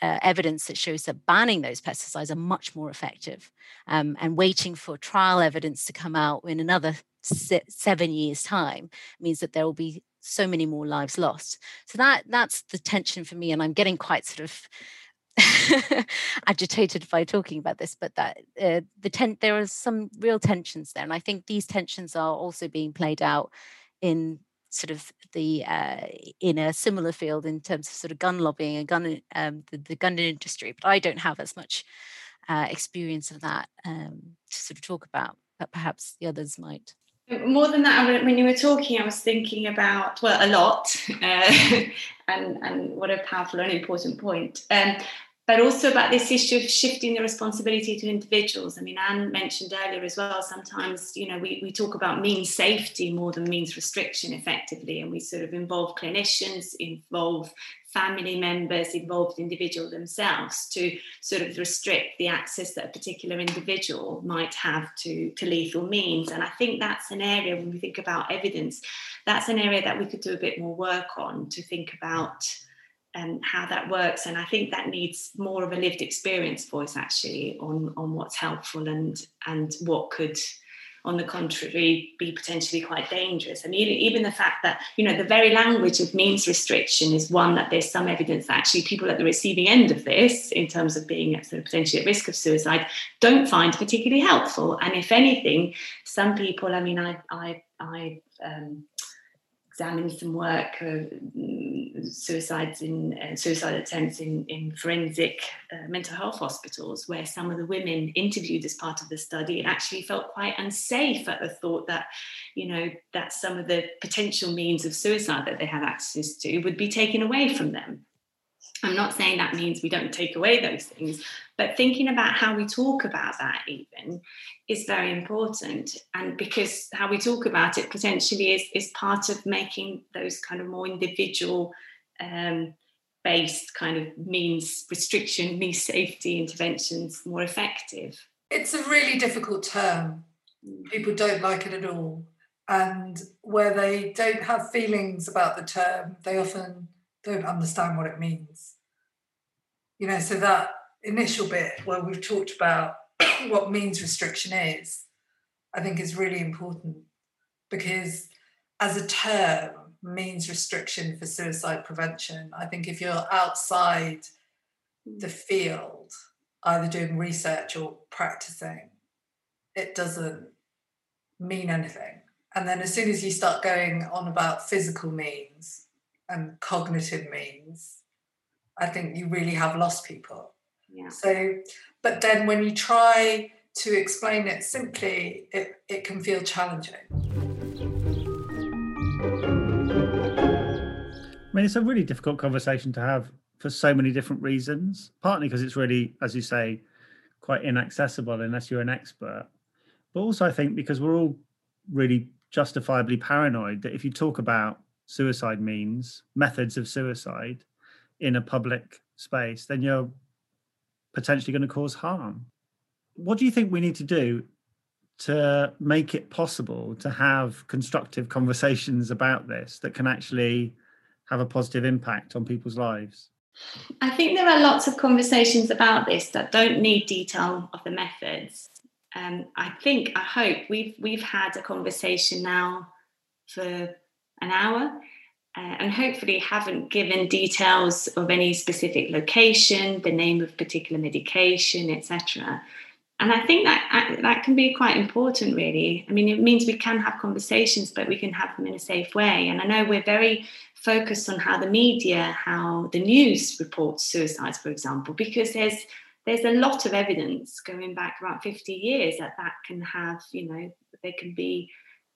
uh, evidence that shows that banning those pesticides are much more effective um, and waiting for trial evidence to come out in another se- seven years time means that there will be so many more lives lost so that that's the tension for me and i'm getting quite sort of agitated by talking about this, but that uh, the ten- there are some real tensions there, and I think these tensions are also being played out in sort of the uh, in a similar field in terms of sort of gun lobbying and gun um, the, the, gun industry. But I don't have as much uh, experience of that um, to sort of talk about, but perhaps the others might. More than that, when you were talking, I was thinking about well, a lot, uh, and and what a powerful and important point. Um, but also about this issue of shifting the responsibility to individuals. I mean, Anne mentioned earlier as well, sometimes, you know, we, we talk about means safety more than means restriction effectively, and we sort of involve clinicians, involve family members, involve the individual themselves to sort of restrict the access that a particular individual might have to, to lethal means. And I think that's an area when we think about evidence, that's an area that we could do a bit more work on to think about and how that works. And I think that needs more of a lived experience voice actually on, on what's helpful and and what could on the contrary be potentially quite dangerous. I mean, even the fact that, you know, the very language of means restriction is one that there's some evidence that actually people at the receiving end of this, in terms of being sort of potentially at risk of suicide, don't find particularly helpful. And if anything, some people, I mean, I I I um, examined some work of suicides in uh, suicide attempts in, in forensic uh, mental health hospitals, where some of the women interviewed as part of the study actually felt quite unsafe at the thought that, you know, that some of the potential means of suicide that they had access to would be taken away from them. I'm not saying that means we don't take away those things, but thinking about how we talk about that even is very important. And because how we talk about it potentially is, is part of making those kind of more individual um, based kind of means restriction, means safety interventions more effective? It's a really difficult term. Mm. People don't like it at all. And where they don't have feelings about the term, they often don't understand what it means. You know, so that initial bit where we've talked about what means restriction is, I think is really important because as a term, means restriction for suicide prevention. I think if you're outside the field, either doing research or practicing, it doesn't mean anything. And then as soon as you start going on about physical means and cognitive means, I think you really have lost people. Yeah. So, but then when you try to explain it simply, it, it can feel challenging. I mean, it's a really difficult conversation to have for so many different reasons. Partly because it's really, as you say, quite inaccessible unless you're an expert. But also, I think because we're all really justifiably paranoid that if you talk about suicide means, methods of suicide in a public space, then you're potentially going to cause harm. What do you think we need to do to make it possible to have constructive conversations about this that can actually have a positive impact on people's lives? I think there are lots of conversations about this that don't need detail of the methods. Um, I think, I hope we've we've had a conversation now for an hour, uh, and hopefully haven't given details of any specific location, the name of particular medication, etc. And I think that that can be quite important, really. I mean, it means we can have conversations, but we can have them in a safe way. And I know we're very focused on how the media, how the news reports suicides, for example, because there's there's a lot of evidence going back about 50 years that that can have, you know, they can be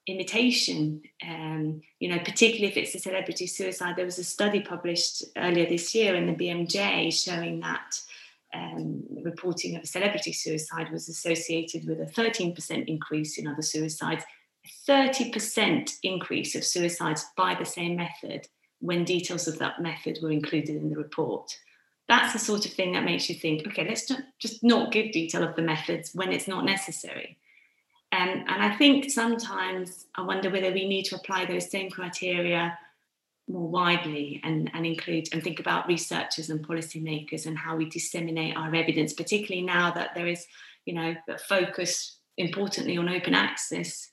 imitation, um, you know, particularly if it's a celebrity suicide. There was a study published earlier this year in the BMJ showing that um, reporting of a celebrity suicide was associated with a 13% increase in other suicides, a 30% increase of suicides by the same method when details of that method were included in the report. That's the sort of thing that makes you think, okay, let's just not give detail of the methods when it's not necessary. Um, and I think sometimes I wonder whether we need to apply those same criteria more widely and, and include and think about researchers and policymakers and how we disseminate our evidence, particularly now that there is, you know, a focus importantly on open access.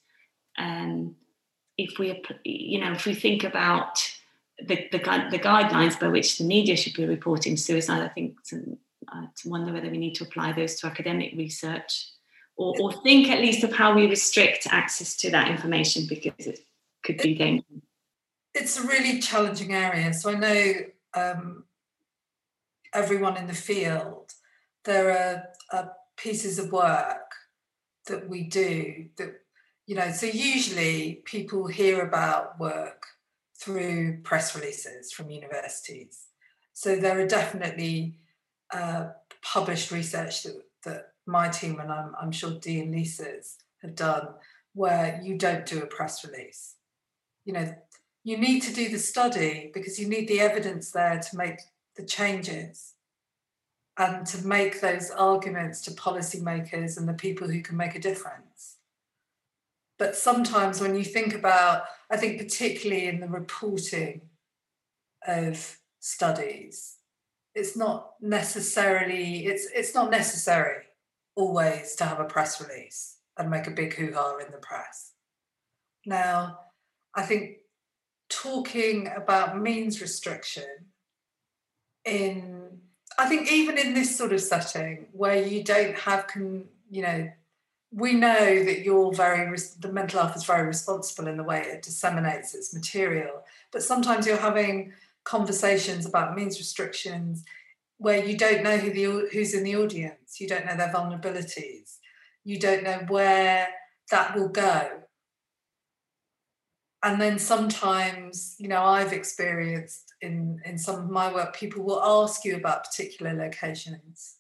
Um, if we, you know, if we think about the, the, the guidelines by which the media should be reporting suicide, I think to, uh, to wonder whether we need to apply those to academic research or, or think at least of how we restrict access to that information because it could be dangerous it's a really challenging area. So I know um, everyone in the field, there are, are pieces of work that we do that, you know, so usually people hear about work through press releases from universities. So there are definitely uh, published research that, that my team and I'm, I'm sure Dee and Lisa's have done where you don't do a press release. You know, you need to do the study because you need the evidence there to make the changes and to make those arguments to policymakers and the people who can make a difference. But sometimes when you think about, I think particularly in the reporting of studies, it's not necessarily, it's it's not necessary always to have a press release and make a big hoo-ha in the press. Now, I think talking about means restriction in I think even in this sort of setting where you don't have can you know we know that you're very the Mental Elf is very responsible in the way it disseminates its material but sometimes you're having conversations about means restrictions where you don't know who the who's in the audience. You don't know their vulnerabilities. You don't know where that will go. And then sometimes you know i've experienced in in some of my work people will ask you about particular locations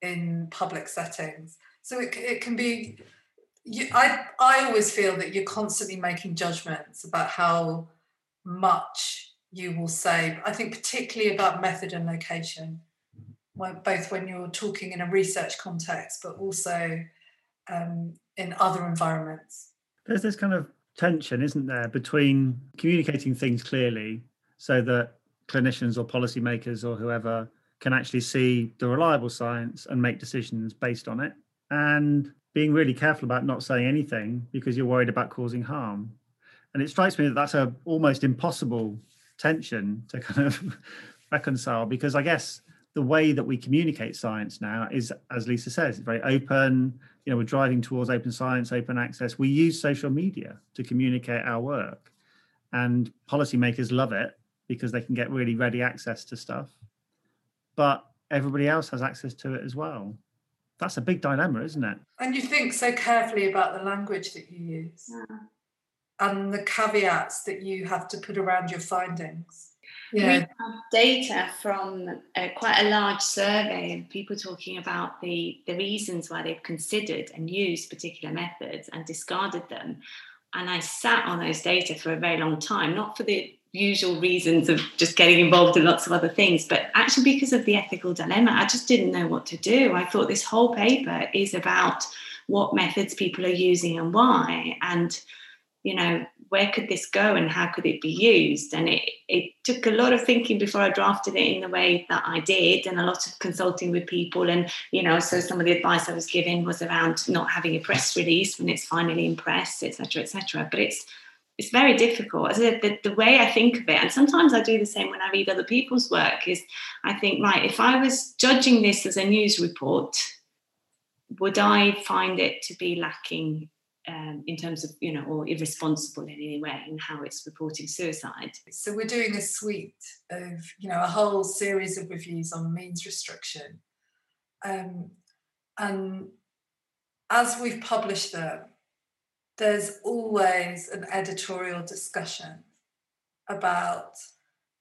in public settings. So it, it can be you, I, I always feel that you're constantly making judgments about how much you will say i think particularly about method and location both when you're talking in a research context but also um, in other environments there's this kind of tension, isn't there, between communicating things clearly so that clinicians or policymakers or whoever can actually see the reliable science and make decisions based on it, and being really careful about not saying anything because you're worried about causing harm. And it strikes me that that's a almost impossible tension to kind of reconcile because I guess the way that we communicate science now is, as Lisa says, it's very open. You know, we're driving towards open science, open access. We use social media to communicate our work, and policymakers love it because they can get really ready access to stuff. But everybody else has access to it as well. That's a big dilemma, isn't it? And you think so carefully about the language that you use yeah. And the caveats that you have to put around your findings yeah. we have data from uh, quite a large survey of people talking about the, the reasons why they've considered and used particular methods and discarded them. And I sat on those data for a very long time, not for the usual reasons of just getting involved in lots of other things, but actually because of the ethical dilemma. I just didn't know what to do. I thought this whole paper is about what methods people are using and why. And you know, where could this go and how could it be used? And it, it took a lot of thinking before I drafted it in the way that I did, and a lot of consulting with people. And, you know, so some of the advice I was given was around not having a press release when it's finally in press, etc., etc. But it's it's very difficult. As I the, the way I think of it, and sometimes I do the same when I read other people's work, is I think, right, if I was judging this as a news report, would I find it to be lacking um, in terms of you know or irresponsible in any way in how it's reporting suicide. So we're doing a suite of you know a whole series of reviews on means restriction. Um, and as we've published them there's always an editorial discussion about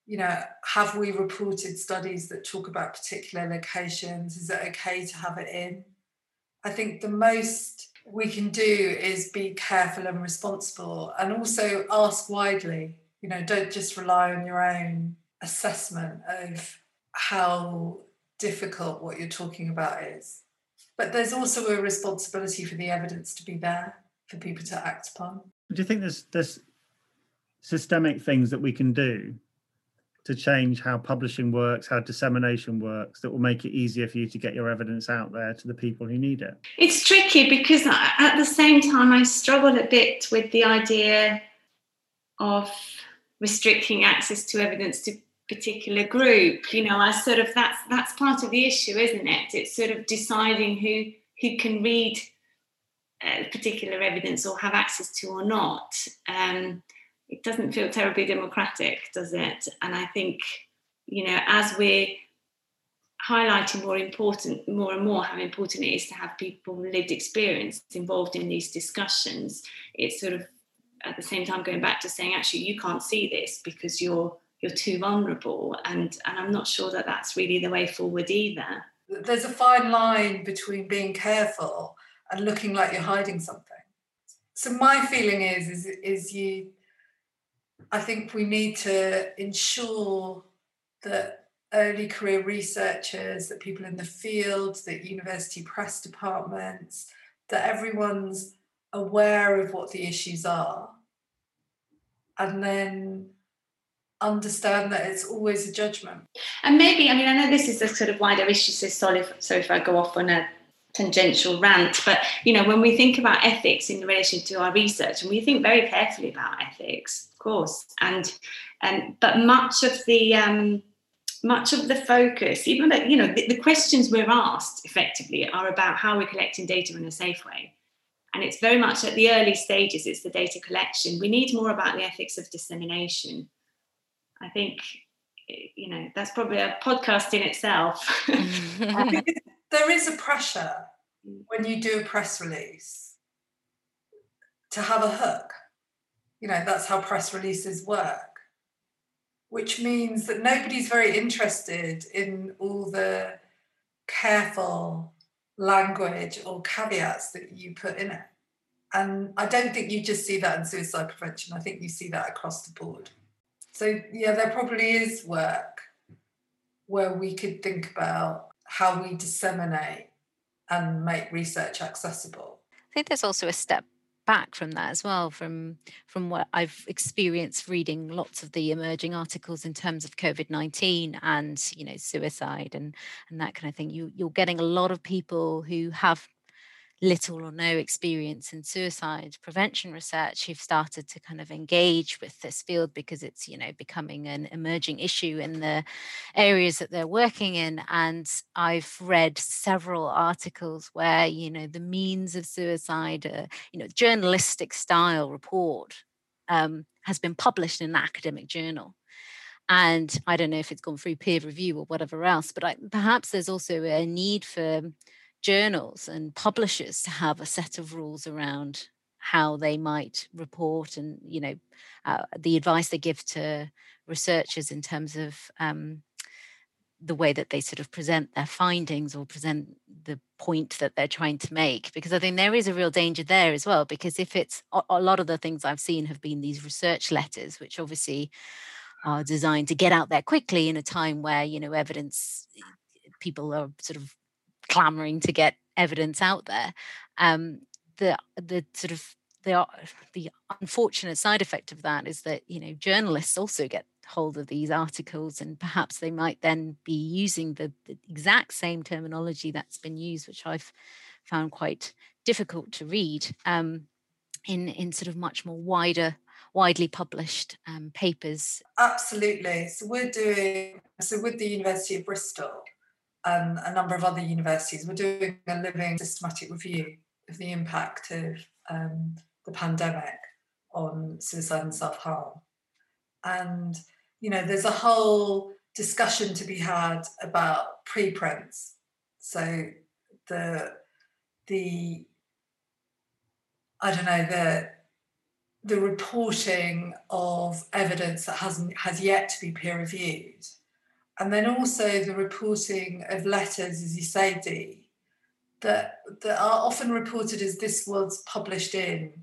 you know have we reported studies that talk about particular locations? Is it okay to have it in? I think the most we can do is be careful and responsible and also ask widely you know don't just rely on your own assessment of how difficult what you're talking about is. But there's also a responsibility for the evidence to be there for people to act upon. Do you think there's there's systemic things that we can do to change how publishing works, how dissemination works, that will make it easier for you to get your evidence out there to the people who need it? It's tricky because at the same time, I struggle a bit with the idea of restricting access to evidence to particular group. You know i sort of that's that's part of the issue isn't it? It's sort of deciding who who can read uh, particular evidence or have access to or not. Um, it doesn't feel terribly democratic does it? And i think you know as we're highlighting more important more and more how important it is to have people with lived experience involved in these discussions it's sort of at the same time going back to saying actually you can't see this because you're you're too vulnerable. And and i'm not sure that that's really the way forward either. There's a fine line between being careful and looking like you're hiding something. So my feeling is is is you i think we need to ensure that early career researchers that people in the field that university press departments that everyone's aware of what the issues are and then understand that it's always a judgment. And maybe, I mean, I know this is a sort of wider issue, so sorry if, sorry if I go off on a tangential rant, but you know, when we think about ethics in relation to our research, and we think very carefully about ethics, course, and and but much of the um, much of the focus, even that you know, the, the questions we're asked effectively are about how we're collecting data in a safe way. And it's very much at the early stages, it's the data collection. We need more about the ethics of dissemination I think you know that's probably a podcast in itself. there is a pressure when you do a press release to have a hook. You know, that's how press releases work, which means that nobody's very interested in all the careful language or caveats that you put in it. And I don't think you just see that in suicide prevention. I think you see that across the board. So yeah, there probably is work where we could think about how we disseminate and make research accessible. I think there's also a step back from that as well from from what I've experienced reading lots of the emerging articles in terms of COVID-19 and you know suicide and and that kind of thing. You you're getting a lot of people who have little or no experience in suicide prevention research who've started to kind of engage with this field because it's you know becoming an emerging issue in the areas that they're working in. And i've read several articles where you know the means of suicide uh, you know journalistic style report um, has been published in an academic journal. And i don't know if it's gone through peer review or whatever else but I, perhaps there's also a need for journals and publishers to have a set of rules around how they might report and you know uh, the advice they give to researchers in terms of um, the way that they sort of present their findings or present the point that they're trying to make because i think there is a real danger there as well because if it's a lot of the things i've seen have been these research letters which obviously are designed to get out there quickly in a time where you know evidence people are sort of clamoring to get evidence out there. Um, the the sort of the the unfortunate side effect of that is that you know journalists also get hold of these articles and perhaps they might then be using the, the exact same terminology that's been used which i've found quite difficult to read um, in in sort of much more wider widely published um, papers absolutely so we're doing so with the university of bristol and a number of other universities, we're doing a living systematic review of the impact of um, the pandemic on suicide and self harm. And, you know, there's a whole discussion to be had about preprints. So the, the, I don't know, the, the reporting of evidence that hasn't has yet to be peer reviewed and then also the reporting of letters, as you say, Dee, that, that are often reported as this was published in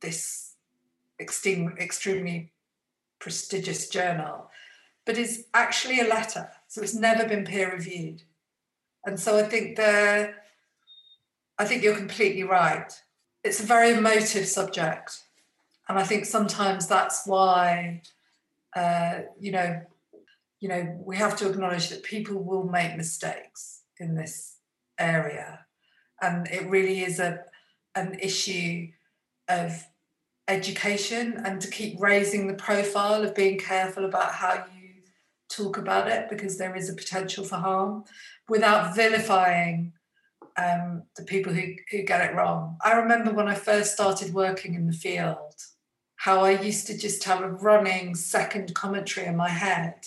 this extreme, extremely prestigious journal, but is actually a letter. So it's never been peer reviewed. And so I think the I think you're completely right. It's a very emotive subject. and I think sometimes that's why, uh, you know, you know, we have to acknowledge that people will make mistakes in this area, and it really is a an issue of education and to keep raising the profile of being careful about how you talk about it because there is a potential for harm without vilifying um, the people who, who get it wrong. I remember when I first started working in the field, how I used to just have a running second commentary in my head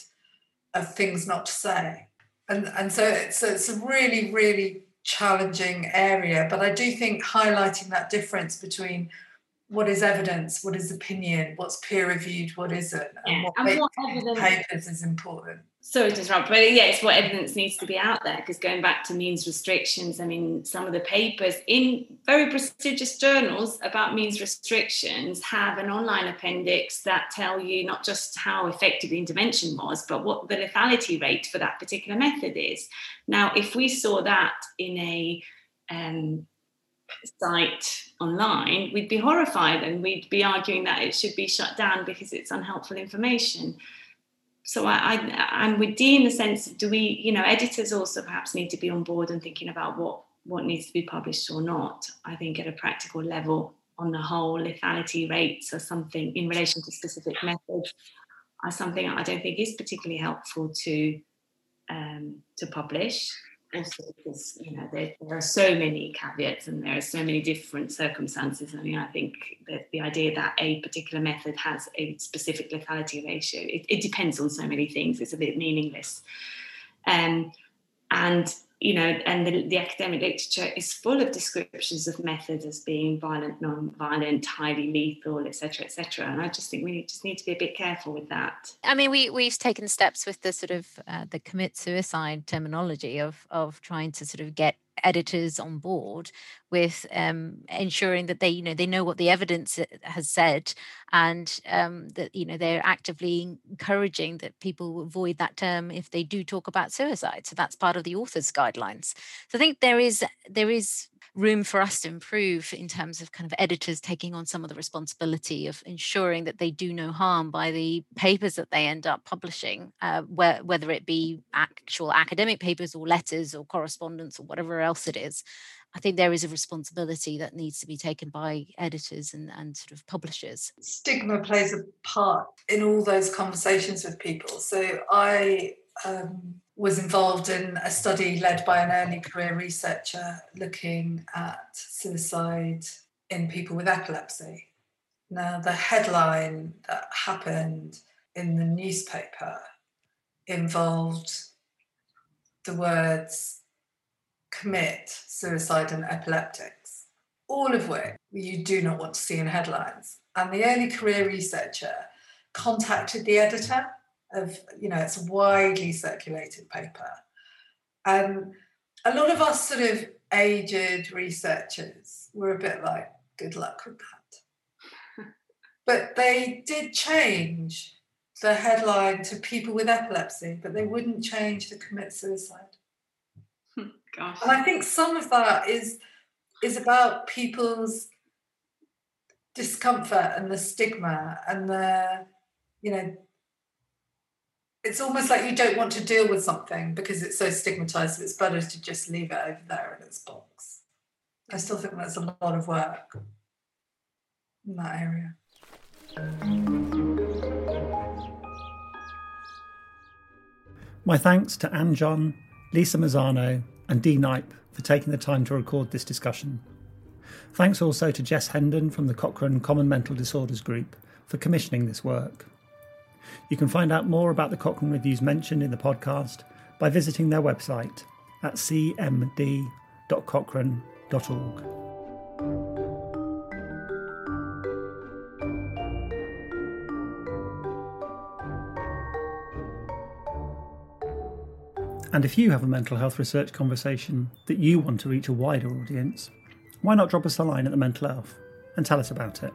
of things not to say. And, and so it's, it's a really, really challenging area. But I do think highlighting that difference between what is evidence, what is opinion, what's peer reviewed, what isn't, and what, and what evidence, papers is important. Sorry to interrupt, but yes, what evidence needs to be out there. Because going back to means restrictions, I mean, some of the papers in very prestigious journals about means restrictions have an online appendix that tell you not just how effective the intervention was, but what the lethality rate for that particular method is. Now, if we saw that in a um, site online, we'd be horrified and we'd be arguing that it should be shut down because it's unhelpful information. So I, I, am with Dee in the sense do we, you know, editors also perhaps need to be on board and thinking about what what needs to be published or not. I think at a practical level, on the whole, lethality rates or something in relation to specific methods are something I don't think is particularly helpful to um, to publish because you know there, there, are so many caveats and there are so many different circumstances. I mean, I think that the idea that a particular method has a specific lethality ratio it, it depends on so many things. It's a bit meaningless, um, and you know, and the, the, academic literature is full of descriptions of methods as being violent, non-violent, highly lethal, etc., etc. And I just think we just need to be a bit careful with that. I mean, we we've taken steps with the sort of uh, the commit suicide terminology of of trying to sort of get editors on board with um, ensuring that they you know they know what the evidence uh, has said and um, that you know they're actively encouraging that people avoid that term if they do talk about suicide. So that's part of the author's guidelines. So i think there is there is room for us to improve in terms of kind of editors taking on some of the responsibility of ensuring that they do no harm by the papers that they end up publishing, uh, whether it be actual academic papers or letters or correspondence or whatever else it is. I think there is a responsibility that needs to be taken by editors and, and sort of publishers. Stigma plays a part in all those conversations with people. So I um, was involved in a study led by an early career researcher looking at suicide in people with epilepsy. Now, the headline that happened in the newspaper involved the words commit suicide and epileptics, all of which you do not want to see in headlines. And the early career researcher contacted the editor of you know it's a widely circulated paper. And a lot of us sort of aged researchers were a bit like good luck with that. But they did change the headline to people with epilepsy but they wouldn't change to commit suicide. Hmm, gosh. and i think some of that is is about people's discomfort and the stigma and the you know it's almost like you don't want to deal with something because it's so stigmatized it's better to just leave it over there in its box. I still think that's a lot of work in that area. My thanks to ann john lisa marzano and dee knipe for taking the time to record this discussion. Thanks also to jess hendon from the cochrane common mental disorders group for commissioning this work you can find out more about the Cochrane Reviews mentioned in the podcast by visiting their website at cmd.cochrane.org. And if you have a mental health research conversation that you want to reach a wider audience, why not drop us a line at the Mental Elf and tell us about it?